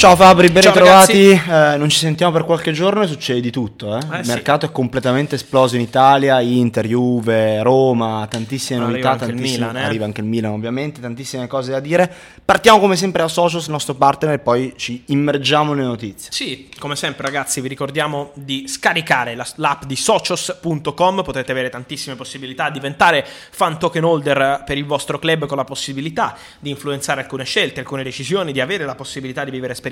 Ciao Fabri, ben Ciao, ritrovati. Eh, non ci sentiamo per qualche giorno e succede di tutto. eh. Eh, Il sì. mercato è completamente esploso in Italia, Inter, Juve, Roma, tantissime Arriva novità, anche il tantissime- Milan, eh. arriva anche il Milan ovviamente, tantissime cose da dire. Partiamo come sempre da Socios, il nostro partner, e poi ci immergiamo nelle notizie. Sì, come sempre ragazzi vi ricordiamo di scaricare la- l'app di socios.com, potrete avere tantissime possibilità, diventare fan token holder per il vostro club con la possibilità di influenzare alcune scelte, alcune decisioni, di avere la possibilità di vivere esperienze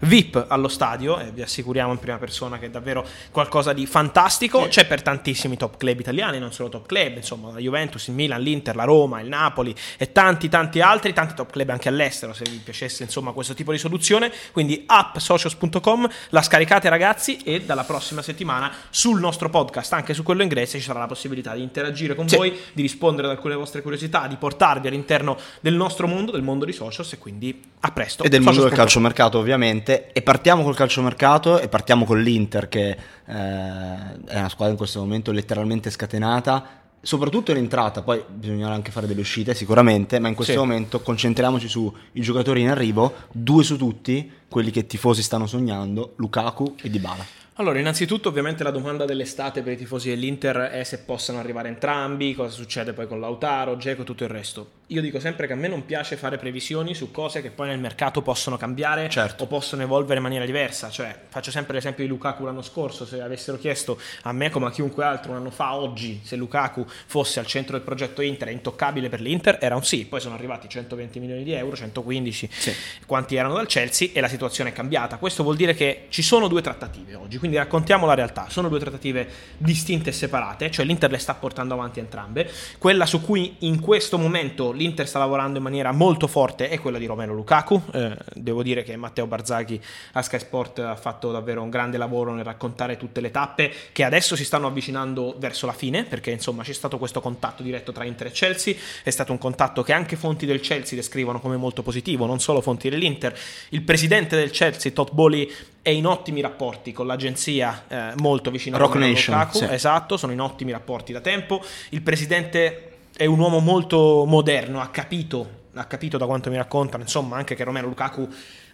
VIP allo stadio e vi assicuriamo in prima persona che è davvero qualcosa di fantastico, c'è per tantissimi top club italiani, non solo top club, insomma la Juventus, il Milan, l'Inter, la Roma, il Napoli e tanti tanti altri, tanti top club anche all'estero se vi piacesse insomma questo tipo di soluzione, quindi app socios.com, la scaricate ragazzi e dalla prossima settimana sul nostro podcast, anche su quello inglese, ci sarà la possibilità di interagire con Sì. voi, di rispondere ad alcune vostre curiosità, di portarvi all'interno del nostro mondo, del mondo di socios e quindi a presto. E del mondo del Socios.com. calciomercato ovviamente. E partiamo col calciomercato e partiamo con l'Inter che eh, è una squadra in questo momento letteralmente scatenata. Soprattutto in entrata, poi bisognerà anche fare delle uscite sicuramente, ma in questo Sì. momento concentriamoci sui giocatori in arrivo, due su tutti, quelli che i tifosi stanno sognando, Lukaku e Dybala. Allora, innanzitutto ovviamente la domanda dell'estate per i tifosi dell'Inter è se possano arrivare entrambi, cosa succede poi con Lautaro, Geco e tutto il resto. Io dico sempre che a me non piace fare previsioni su cose che poi nel mercato possono cambiare Certo. o possono evolvere in maniera diversa. Cioè, faccio sempre l'esempio di Lukaku l'anno scorso, se avessero chiesto a me come a chiunque altro un anno fa, oggi, se Lukaku fosse al centro del progetto Inter e intoccabile per l'Inter, era un sì. Poi sono arrivati 120 milioni di euro, 115 Sì. quanti erano dal Chelsea e la situazione è cambiata. Questo vuol dire che ci sono due trattative oggi, quindi raccontiamo la realtà. Sono due trattative distinte e separate, cioè l'Inter le sta portando avanti entrambe. Quella su cui in questo momento l'Inter sta lavorando in maniera molto forte è quella di Romero Lukaku. Eh, devo dire che Matteo Barzaghi a Sky Sport ha fatto davvero un grande lavoro nel raccontare tutte le tappe che adesso si stanno avvicinando verso la fine, perché insomma c'è stato questo contatto diretto tra Inter e Chelsea, è stato un contatto che anche fonti del Chelsea descrivono come molto positivo, non solo fonti dell'Inter. Il presidente del Chelsea, Todd Bowley, è in ottimi rapporti con l'agenzia eh, molto vicino a Rock Romelu Nation, Lukaku, sì. esatto, sono in ottimi rapporti da tempo. Il presidente è un uomo molto moderno, ha capito, ha capito da quanto mi raccontano, insomma, anche che Romero Lukaku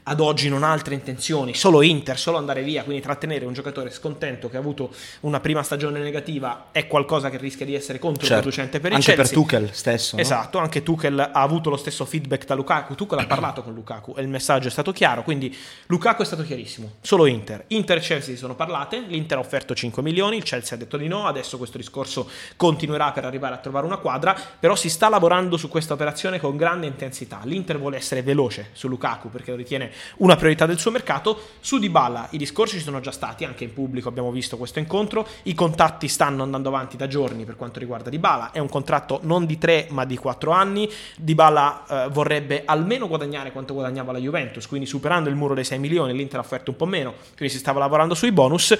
ad oggi non ha altre intenzioni, solo Inter, solo andare via, quindi trattenere un giocatore scontento che ha avuto una prima stagione negativa è qualcosa che rischia di essere controproducente per il Certo. Anche Chelsea. per Tuchel stesso. no? Esatto, anche Tuchel ha avuto lo stesso feedback da Lukaku. Tuchel ha parlato con Lukaku e il messaggio è stato chiaro. Quindi Lukaku è stato chiarissimo. Solo Inter. Inter e Chelsea si sono parlate. L'Inter ha offerto 5 milioni. Il Chelsea ha detto di no. Adesso questo discorso continuerà per arrivare a trovare una quadra. Però si sta lavorando su questa operazione con grande intensità. L'Inter vuole essere veloce su Lukaku perché lo ritiene una priorità del suo mercato. Su Dybala i discorsi ci sono già stati. Anche in pubblico abbiamo visto questo incontro. I contatti stanno andando avanti da giorni per quanto riguarda Dybala. È un contratto non di 3 ma di 4 anni. Dybala eh, vorrebbe almeno guadagnare quanto guadagnava la Juventus, quindi superando il muro dei 6 milioni, l'Inter ha offerto un po' meno, quindi si stava lavorando sui bonus.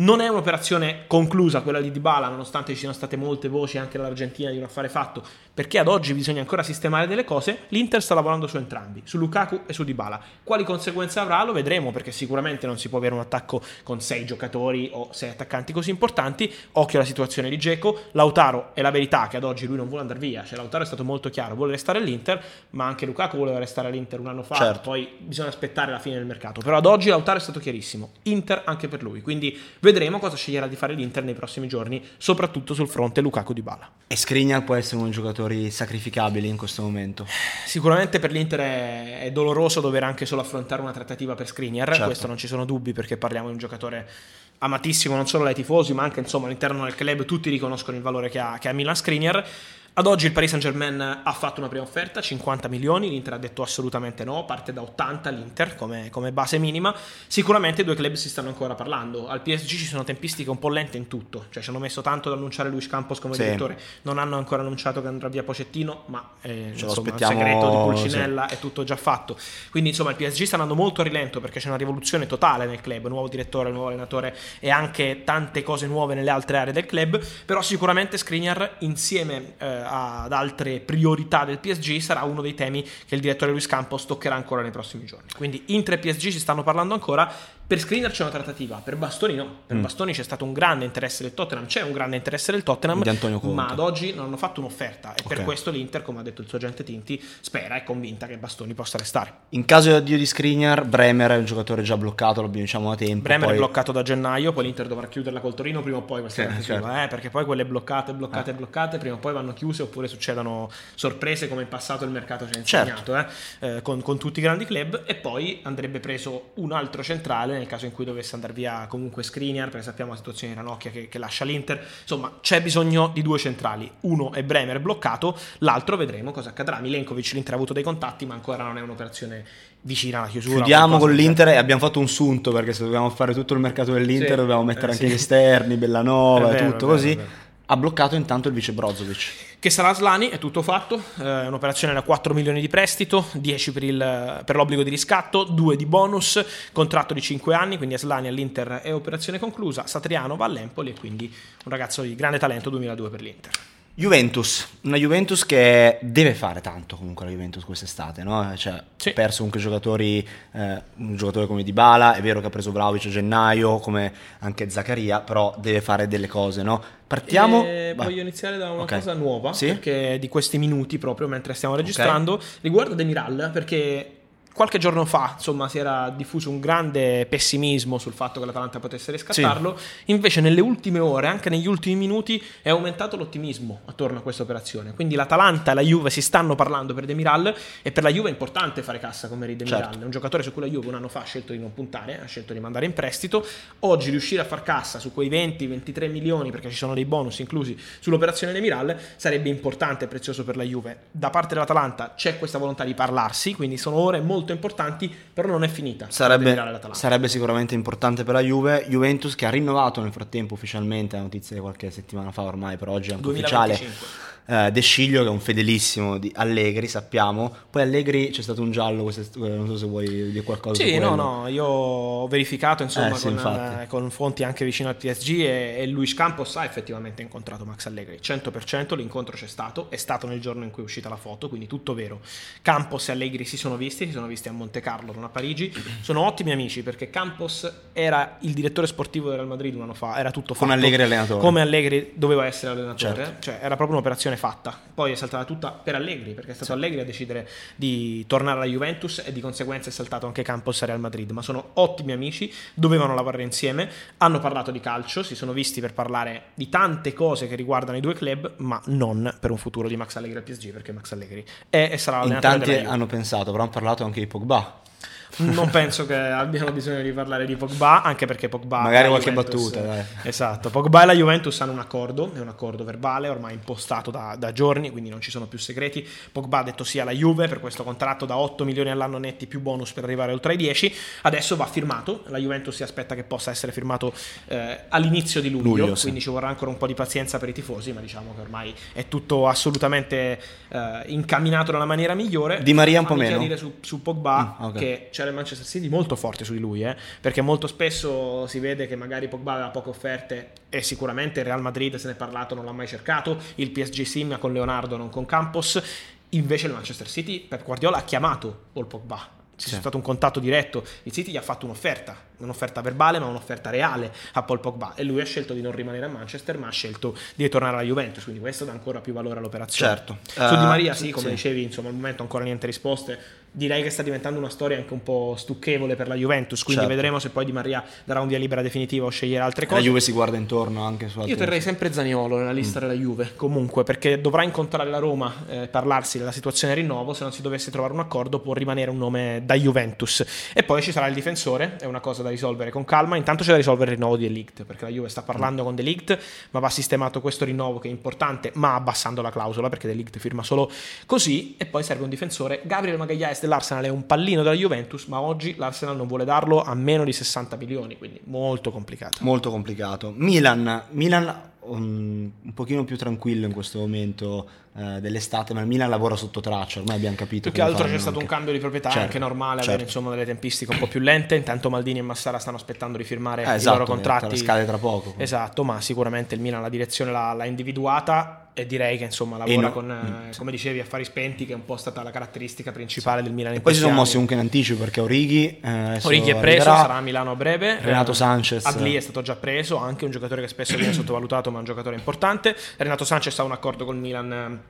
Non è un'operazione conclusa quella di Dybala, nonostante ci siano state molte voci anche dall'Argentina di un affare fatto, perché ad oggi bisogna ancora sistemare delle cose. L'Inter sta lavorando su entrambi, su Lukaku e su Dybala. Quali conseguenze avrà lo vedremo, perché sicuramente non si può avere un attacco con 6 giocatori o 6 attaccanti così importanti. Occhio alla situazione di Geco. Lautaro è la verità che ad oggi lui non vuole andare via, cioè Lautaro è stato molto chiaro, vuole restare all'Inter, ma anche Lukaku voleva restare all'Inter un anno fa, Certo. poi bisogna aspettare la fine del mercato. Però ad oggi Lautaro è stato chiarissimo, Inter anche per lui, quindi vedremo cosa sceglierà di fare l'Inter nei prossimi giorni, soprattutto sul fronte Lukaku di Bala. E Skriniar può essere uno dei giocatori sacrificabili in questo momento. Sicuramente per l'Inter è, è doloroso dover anche solo affrontare una trattativa per Skriniar, Certo. questo non ci sono dubbi perché parliamo di un giocatore amatissimo non solo dai tifosi ma anche insomma all'interno del club tutti riconoscono il valore che ha, che ha Milan Skriniar. Ad oggi il Paris Saint Germain ha fatto una prima offerta, 50 milioni, l'Inter ha detto assolutamente no, parte da 80 l'Inter come, come base minima. Sicuramente i due club si stanno ancora parlando, al PSG ci sono tempistiche un po' lente in tutto, cioè ci hanno messo tanto ad annunciare Luis Campos come Sì. direttore, non hanno ancora annunciato che andrà via Pocettino, ma eh, Ce insomma, il segreto di Pulcinella è tutto già fatto. Quindi insomma il PSG sta andando molto a rilento perché c'è una rivoluzione totale nel club, nuovo direttore, nuovo allenatore e anche tante cose nuove nelle altre aree del club, però sicuramente Skriniar insieme eh, ad altre priorità del PSG sarà uno dei temi che il direttore Luis Campos toccherà ancora nei prossimi giorni. Quindi Inter e PSG si stanno parlando ancora, per Skriniar c'è una trattativa, per Bastoni no. Per mm. Bastoni c'è stato un grande interesse del Tottenham, c'è un grande interesse del Tottenham, ma ad oggi non hanno fatto un'offerta e okay. per questo l'Inter, come ha detto il suo agente Tinti, spera e è convinta che Bastoni possa restare. In caso di addio di Skriniar, Bremer è un giocatore già bloccato, lo diciamo da tempo. Bremer poi... è bloccato da gennaio, poi l'Inter dovrà chiuderla col Torino prima o poi questa sì, certo. eh, perché poi quelle bloccate, bloccate, eh. bloccate, prima o poi vanno chiuse oppure succedono sorprese come in passato il mercato ci ha insegnato, certo. eh, eh, con, con tutti i grandi club e poi andrebbe preso un altro centrale nel caso in cui dovesse andare via comunque Skriniar, perché sappiamo la situazione di Ranocchia che, che, lascia l'Inter. Insomma, c'è bisogno di due centrali. Uno è Bremer bloccato, l'altro vedremo cosa accadrà. Milenkovic l'Inter ha avuto dei contatti, ma ancora non è un'operazione vicina alla chiusura. Chiudiamo con l'Inter e abbiamo fatto un sunto perché se dobbiamo fare tutto il mercato dell'Inter sì, dobbiamo mettere eh, anche sì. gli esterni, Bellanova e tutto così ha bloccato intanto il vice Brozovic. Che sarà Slani, è tutto fatto, è un'operazione da 4 milioni di prestito, 10 per, il, per, l'obbligo di riscatto, 2 di bonus, contratto di 5 anni, quindi Aslani all'Inter è operazione conclusa, Satriano va all'Empoli e quindi un ragazzo di grande talento 2002 per l'Inter. Juventus, una Juventus che deve fare tanto comunque la Juventus quest'estate, no? Cioè, sì. ha perso comunque giocatori, eh, un giocatore come Dybala, è vero che ha preso Vlaovic a gennaio, come anche Zaccaria, però deve fare delle cose, no? Partiamo. Eh, voglio iniziare da una okay. cosa nuova, sì? perché di questi minuti proprio mentre stiamo registrando, okay. riguardo Demiral, perché qualche giorno fa, insomma, si era diffuso un grande pessimismo sul fatto che l'Atalanta potesse riscattarlo. Sì. Invece, nelle ultime ore, anche negli ultimi minuti, è aumentato l'ottimismo attorno a questa operazione. Quindi l'Atalanta e la Juve si stanno parlando per Demiral e per la Juve è importante fare cassa come Demiral. Certo. È un giocatore su cui la Juve un anno fa ha scelto di non puntare, ha scelto di mandare in prestito. Oggi riuscire a far cassa su quei 20-23 milioni, perché ci sono dei bonus inclusi sull'operazione Demiral, sarebbe importante e prezioso per la Juve. Da parte dell'Atalanta c'è questa volontà di parlarsi, quindi sono ore molto molto importanti, però non è finita. Sarebbe, sarebbe sicuramente importante per la Juve. Juventus che ha rinnovato nel frattempo ufficialmente, la notizia di qualche settimana fa ormai, per oggi è anche 2025. ufficiale eh, De Sciglio che è un fedelissimo di Allegri, sappiamo. Poi Allegri c'è stato un giallo, non so se vuoi dire qualcosa. Sì, no, no, io ho verificato insomma eh, sì, con, eh, con, fonti anche vicino al PSG e, e Luis Campos ha effettivamente incontrato Max Allegri. 100% l'incontro c'è stato, è stato nel giorno in cui è uscita la foto, quindi tutto vero. Campos e Allegri si sono visti, si sono visti a Monte Carlo, non a Parigi. Sono ottimi amici perché Campos era il direttore sportivo del Real Madrid un anno fa, era tutto fatto. Come Allegri allenatore. Come Allegri doveva essere allenatore, certo. cioè era proprio un'operazione fatta. Poi è saltata tutta per Allegri, perché è stato sì. Allegri a decidere di tornare alla Juventus e di conseguenza è saltato anche Campos a Real Madrid. Ma sono ottimi amici, dovevano lavorare insieme, hanno parlato di calcio, si sono visti per parlare di tante cose che riguardano i due club, ma non per un futuro di Max Allegri al PSG, perché Max Allegri è e sarà l'allenatore In tanti hanno pensato, però hanno parlato anche di Pogba non penso che abbiano bisogno di parlare di Pogba, anche perché Pogba. Magari qualche Juventus, battuta, dai. Esatto. Pogba e la Juventus hanno un accordo, è un accordo verbale ormai impostato da, da, giorni, quindi non ci sono più segreti. Pogba ha detto sì alla Juve per questo contratto da 8 milioni all'anno netti più bonus per arrivare oltre ai 10. Adesso va firmato. La Juventus si aspetta che possa essere firmato eh, all'inizio di luglio, luglio quindi sì. ci vorrà ancora un po' di pazienza per i tifosi, ma diciamo che ormai è tutto assolutamente eh, incamminato nella maniera migliore. Di Maria un po' meno. dire su, su Pogba mm, okay. che c'è il Manchester City molto forte su di lui, eh? perché molto spesso si vede che magari Pogba aveva poche offerte e sicuramente il Real Madrid se ne è parlato, non l'ha mai cercato, il PSG sim con Leonardo, non con Campos, invece il Manchester City, Pep Guardiola ha chiamato Paul Pogba c'è sì. stato un contatto diretto, il City gli ha fatto un'offerta, un'offerta verbale ma un'offerta reale a Paul Pogba e lui ha scelto di non rimanere a Manchester ma ha scelto di ritornare alla Juventus, quindi questo dà ancora più valore all'operazione. Certo. Su uh, Di Maria sì, come sì. dicevi, insomma al momento ancora niente risposte, direi che sta diventando una storia anche un po' stucchevole per la Juventus, quindi certo. vedremo se poi Di Maria darà un via libera definitiva o scegliere altre cose. La Juve si guarda intorno anche su Io terrei sempre Zaniolo nella lista mm. della Juve, comunque, perché dovrà incontrare la Roma, eh, parlarsi della situazione rinnovo, se non si dovesse trovare un accordo può rimanere un nome da Juventus. E poi ci sarà il difensore, è una cosa da risolvere con calma, intanto c'è da risolvere il rinnovo di Elict, perché la Juve sta parlando mm. con Delict, ma va sistemato questo rinnovo che è importante, ma abbassando la clausola, perché Delict firma solo così, e poi serve un difensore. Gabriel Magallaes dell'Arsenal è un pallino della Juventus, ma oggi l'Arsenal non vuole darlo a meno di 60 milioni, quindi molto complicato. Molto complicato. Milan, Milan un, un pochino più tranquillo in questo momento, eh, dell'estate, ma il Milan lavora sotto traccia, ormai abbiamo capito. Più che altro c'è fanno stato un anche. cambio di proprietà, Certo, anche normale certo. avere insomma delle tempistiche un po' più lente, intanto Maldini e Massara stanno aspettando di firmare Eh, i esatto, loro contratti. scade tra poco. Esatto, ma sicuramente il Milan la direzione l'ha, l'ha individuata e direi che insomma lavora no- con, eh, come dicevi, affari spenti, che è un po' stata la caratteristica principale del Milan in Poi si sono mossi comunque in anticipo perché Orighi, eh, Orighi è preso, arriverà. sarà a Milano a breve. Renato Eh, Sanchez. Adli è stato già preso, anche un giocatore che spesso viene sottovalutato, ma è un giocatore importante. Renato Sanchez ha un accordo con il Milan.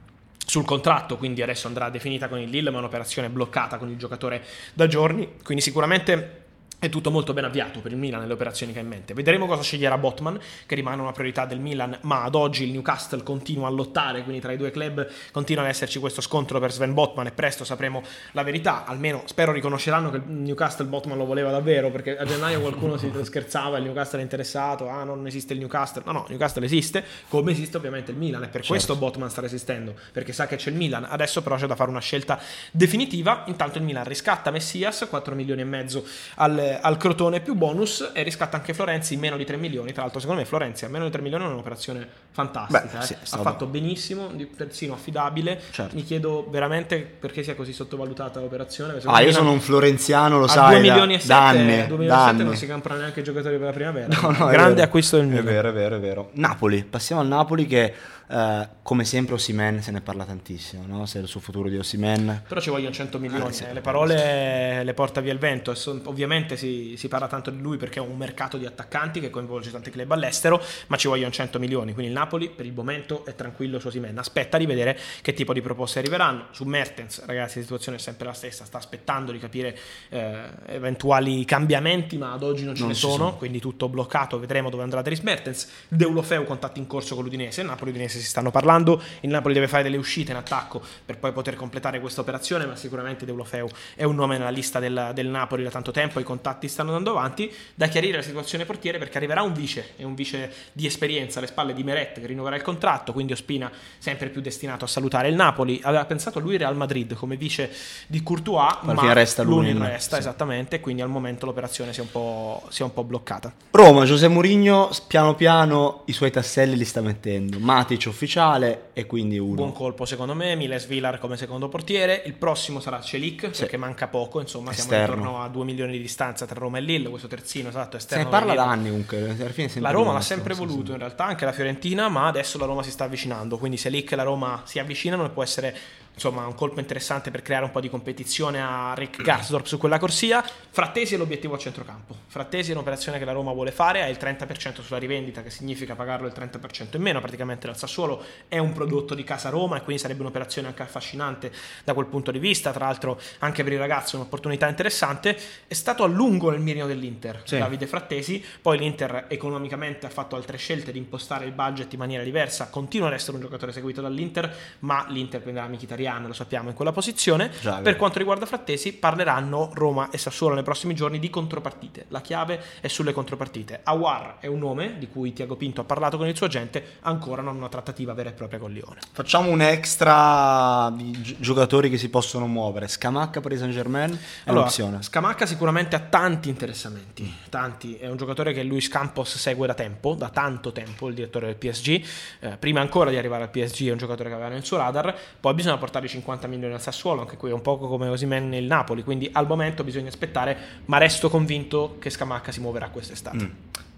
Sul contratto, quindi adesso andrà definita con il Lille, ma è un'operazione bloccata con il giocatore da giorni. Quindi sicuramente è tutto molto ben avviato per il Milan nelle operazioni che ha in mente. Vedremo cosa sceglierà Botman, che rimane una priorità del Milan, ma ad oggi il Newcastle continua a lottare, quindi tra i due club continua ad esserci questo scontro per Sven Botman e presto sapremo la verità. Almeno spero riconosceranno che il Newcastle Botman lo voleva davvero, perché a gennaio qualcuno si scherzava, il Newcastle è interessato, ah non esiste il Newcastle. No, no, il Newcastle esiste, come esiste ovviamente il Milan, e per questo Botman sta resistendo, perché sa che c'è il Milan. Adesso però c'è da fare una scelta definitiva. Intanto il Milan riscatta Messias, 4 milioni e mezzo al, al Crotone più bonus, e riscatta anche Florenzi in meno di 3 milioni. Tra l'altro, secondo me Florenzi a meno di 3 milioni è un'operazione fantastica. Beh, eh. sì, ha fatto benissimo, di- persino affidabile. Certo. Mi chiedo veramente perché sia così sottovalutata l'operazione. Ah, io sono un florenziano, lo a sai, 2 da- milioni e 7, da anni, 2 milioni da e 7 anni. non si comprano neanche i giocatori per la primavera. No, no, è Grande vero. acquisto del È Milan. vero, è vero, è vero. Napoli, passiamo al Napoli che eh, come sempre Osimen se ne parla tantissimo, no? Se suo futuro di Osimen. Però ci vogliono 100 milioni. Ah, sì, eh, le per parole le porta via il vento. Son- ovviamente si, si parla tanto di lui perché è un mercato di attaccanti che coinvolge tanti club all'estero, ma ci vogliono 100 milioni. Quindi il Napoli per il momento è tranquillo su Simen. Aspetta di vedere che tipo di proposte arriveranno. Su Mertens, ragazzi, la situazione è sempre la stessa. Sta aspettando di capire eh, eventuali cambiamenti, ma ad oggi non ce Non ne sono. sono. Quindi tutto bloccato. Vedremo dove andrà Dries Mertens. Deulofeu, contatti in corso con l'Udinese. Il Napoli e l'Udinese si stanno parlando. Il Napoli deve fare delle uscite in attacco per poi poter completare questa operazione, ma sicuramente Deulofeu è un nome nella lista del, del Napoli da tanto tempo. I contatti stanno andando avanti. Da chiarire la situazione portiere perché arriverà un vice, e un vice di esperienza alle spalle di Meret che rinnoverà il contratto. Quindi Ospina sempre più destinato a salutare il Napoli. Aveva pensato a lui Real Madrid come vice di Courtois, alla ma resta Lunin, resta sì. esattamente. Quindi al momento l'operazione si è un po', si è un po' bloccata. Roma, José Mourinho piano piano i suoi tasselli li sta mettendo. Matic ufficiale e quindi uno. Buon colpo secondo me, Miles Villar come secondo portiere, il prossimo sarà Celic perché manca poco, insomma siamo Esterno. intorno a 2 milioni di distanza tra Roma e Lille, questo terzino esatto Se esterno. ne parla da anni comunque. Alla fine La Roma l'ha sempre sì, voluto sì. in realtà, anche la Fiorentina, ma adesso la Roma si sta avvicinando, quindi se Lick e la Roma si avvicinano può essere insomma un colpo interessante per creare un po' di competizione a Rick Garsdorp su quella corsia. Frattesi è l'obiettivo a centrocampo. Frattesi è un'operazione che la Roma vuole fare, ha il 30% sulla rivendita, che significa pagarlo il 30% in meno praticamente dal Sassuolo, è un prodotto di casa Roma e quindi sarebbe un'operazione anche affascinante da quel punto di vista, tra l'altro anche per il ragazzo è un'opportunità interessante. È stato a lungo nel mirino dell'Inter, Sì. Davide Frattesi, poi l'Inter economicamente ha fatto altre scelte di impostare il budget in maniera diversa, continua ad essere un giocatore seguito dall'Inter, ma l'Inter prenderà Mkhitaryan, lo sappiamo, in quella posizione. Già, per vero. quanto riguarda Frattesi, parleranno Roma e Sassuolo nei prossimi giorni di contropartite. La chiave è sulle contropartite. Awar è un nome di cui Tiago Pinto ha parlato con il suo agente, ancora non una trattativa vera e propria con Lione. Facciamo un extra di gi- giocatori che si possono muovere. Scamacca per il Saint Germain è Allora, un'opzione. Scamacca sicuramente ha tanti interessamenti, tanti. È un giocatore che Luis Campos segue da tempo, da tanto tempo, il direttore del PSG. Eh, prima ancora di arrivare al PSG è un giocatore che aveva nel suo radar. Poi bisogna portare i 50 milioni al Sassuolo, anche qui è un po' come Osimen nel Napoli. Quindi al momento bisogna aspettare, ma resto convinto che Scamacca si muoverà quest'estate. Mm.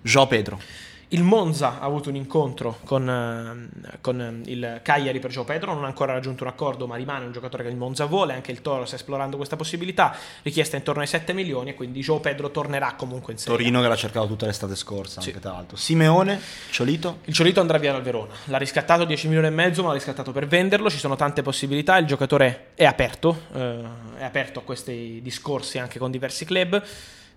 Joao Pedro. Il Monza ha avuto un incontro con, eh, con eh, il Cagliari per Gio Pedro, non ha ancora raggiunto un accordo, ma rimane un giocatore che il Monza vuole. Anche il Toro sta esplorando questa possibilità, richiesta intorno ai 7 milioni. E quindi Gio Pedro tornerà comunque in Serie A. Torino che l'ha cercato tutta l'estate scorsa, Sì. anche tra l'altro. Simeone, Ciolito. Il Ciolito andrà via dal Verona. L'ha riscattato 10 milioni e mezzo, ma l'ha riscattato per venderlo. Ci sono tante possibilità. Il giocatore è aperto, eh, è aperto a questi discorsi anche con diversi club.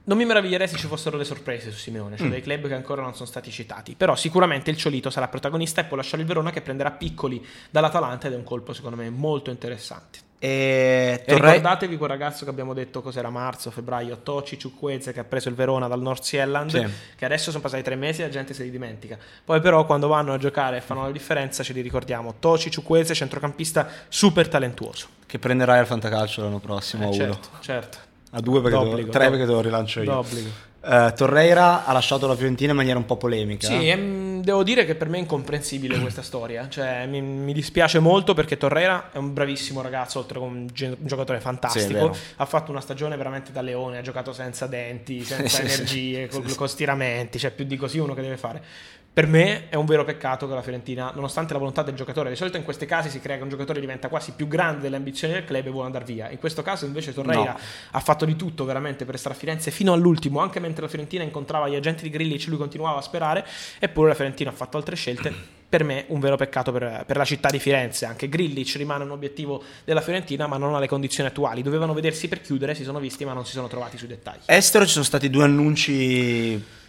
Non mi meraviglierei se ci fossero le sorprese su Simeone, cioè dei club che ancora non sono stati citati. Però sicuramente il Ciolito sarà protagonista e può lasciare il Verona che prenderà piccoli dall'Atalanta ed è un colpo secondo me molto interessante. E E Torre- ricordatevi quel ragazzo che abbiamo detto cos'era marzo, febbraio, Toci Ciuqueze che ha preso il Verona dal North Sealand, Sì. che adesso sono passati tre mesi e la gente se li dimentica. Poi però quando vanno a giocare e fanno la differenza ce li ricordiamo. Toci Ciuqueze, centrocampista super talentuoso. che prenderai al Fantacalcio l'anno prossimo Eh, certo, certo. A due perché D'obbligo, devo- tre perché te lo rilancio io. D'obbligo. Eh, Torreira ha lasciato la Fiorentina in maniera un po' polemica. Sì, ehm, devo dire che per me è incomprensibile questa storia. Cioè, mi, mi dispiace molto perché Torreira è un bravissimo ragazzo, oltre che un, un giocatore fantastico. Sì, ha fatto una stagione veramente da leone, ha giocato senza denti, senza energie, con, con stiramenti, cioè più di così uno che deve fare. Per me è un vero peccato che la Fiorentina, nonostante la volontà del giocatore, di solito in questi casi si crea che un giocatore diventa quasi più grande delle ambizioni del club e vuole andare via. In questo caso invece Torreira no. ha fatto di tutto veramente per stare a Firenze fino all'ultimo, anche mentre la Fiorentina incontrava gli agenti di Grillic, lui continuava a sperare, eppure la Fiorentina ha fatto altre scelte. Per me un vero peccato per, per la città di Firenze. Anche Grillic rimane un obiettivo della Fiorentina, ma non alle condizioni attuali. Dovevano vedersi per chiudere, si sono visti, ma non si sono trovati sui dettagli. Estero ci sono stati due annunci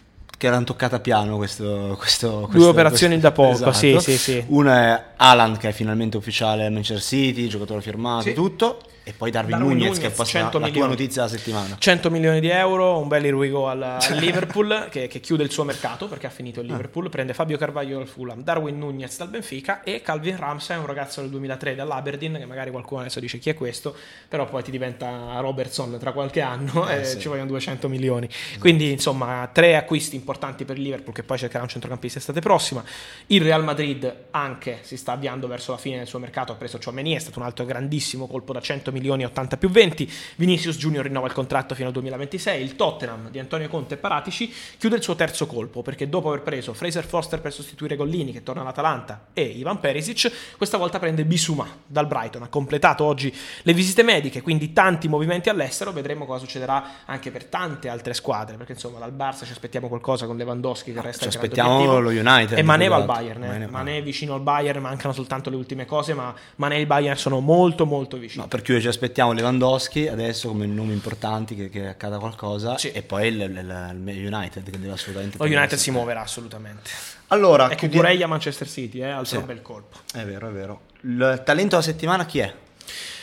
che erano toccata piano questo, questo, due questo, operazioni questo, da poco esatto. sì, sì, sì. una è Alan che è finalmente ufficiale a Manchester City giocatore firmato sì. tutto e poi Darwin, Darwin Nunez, che è la, la tua notizia della settimana. 100 milioni di euro, un bel irrigo al, al Liverpool che, che, chiude il suo mercato perché ha finito il ah. Liverpool, prende Fabio Carvaglio dal Fulham, Darwin Nunez dal Benfica e Calvin Ramsey, un ragazzo del 2003 dall'Aberdeen che magari qualcuno adesso dice chi è questo, però poi ti diventa Robertson tra qualche anno eh, e sì. ci vogliono 200 milioni. Esatto. Quindi insomma tre acquisti importanti per il Liverpool che poi cercherà un centrocampista estate prossima. Il Real Madrid anche si sta avviando verso la fine del suo mercato, ha preso Chouameni, è stato un altro grandissimo colpo da 100 milioni 80 più 20. Vinicius Junior rinnova il contratto fino al 2026. Il Tottenham di Antonio Conte e Paratici chiude il suo terzo colpo perché dopo aver preso Fraser Foster per sostituire Gollini che torna all'Atalanta e Ivan Perisic, questa volta prende Bisuma dal Brighton. Ha completato oggi le visite mediche, quindi tanti movimenti all'estero. Vedremo cosa succederà anche per tante altre squadre perché insomma dal Barça ci aspettiamo qualcosa con Lewandowski che resta ci aspettiamo lo United e Mané va al Bayern. Eh. Mané vicino al Bayern, mancano soltanto le ultime cose, ma Mané e il Bayern sono molto molto vicini. No, per chiudere ci aspettiamo Lewandowski adesso come nomi importanti che, che accada qualcosa sì. e poi il, il, il, United che deve assolutamente lo United si muoverà assolutamente allora ecco chiudi... a Manchester City eh, altro sì. bel colpo è vero è vero il talento della settimana chi è?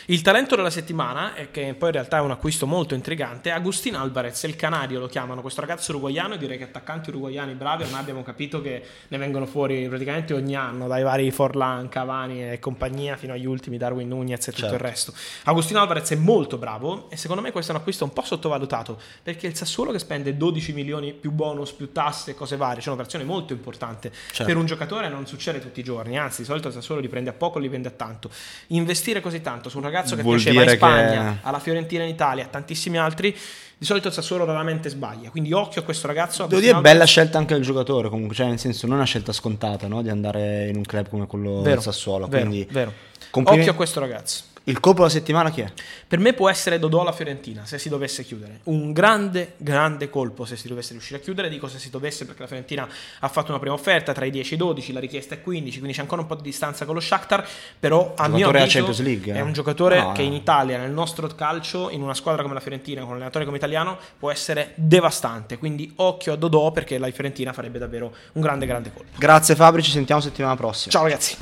Il talento della settimana, che poi in realtà è un acquisto molto intrigante, Agustin Alvarez, il canario lo chiamano, questo ragazzo uruguaiano, direi che attaccanti uruguaiani bravi, ormai abbiamo capito che ne vengono fuori praticamente ogni anno, dai vari Forlan, Cavani e compagnia fino agli ultimi Darwin Nunez e tutto certo. il resto. Agustin Alvarez è molto bravo e secondo me questo è un acquisto un po' sottovalutato, perché il Sassuolo che spende 12 milioni più bonus, più tasse cose varie, c'è un'operazione molto importante. Certo. Per un giocatore non succede tutti i giorni, anzi di solito il Sassuolo li prende a poco, li vende a tanto. Investire così tanto su un ragazzo che Vuol piaceva in Spagna, che... alla Fiorentina in Italia, a tantissimi altri, di solito il Sassuolo raramente sbaglia. Quindi occhio a questo ragazzo. Devo dire, bella scelta anche del giocatore, comunque, cioè nel senso non è una scelta scontata no? di andare in un club come quello vero, del Sassuolo. Vero, quindi vero. Occhio a questo ragazzo. Il colpo della settimana chi è? Per me può essere Dodò alla Fiorentina se si dovesse chiudere. Un grande, grande colpo se si dovesse riuscire a chiudere. Dico se si dovesse perché la Fiorentina ha fatto una prima offerta tra i 10 e i 12, la richiesta è 15, quindi c'è ancora un po' di distanza con lo Shakhtar. Però a mio avviso League, eh? è un giocatore no, che in Italia, nel nostro calcio, in una squadra come la Fiorentina, con un allenatore come italiano, può essere devastante. Quindi occhio a Dodò perché la Fiorentina farebbe davvero un grande, grande colpo. Grazie Fabri, ci sentiamo settimana prossima. Ciao ragazzi.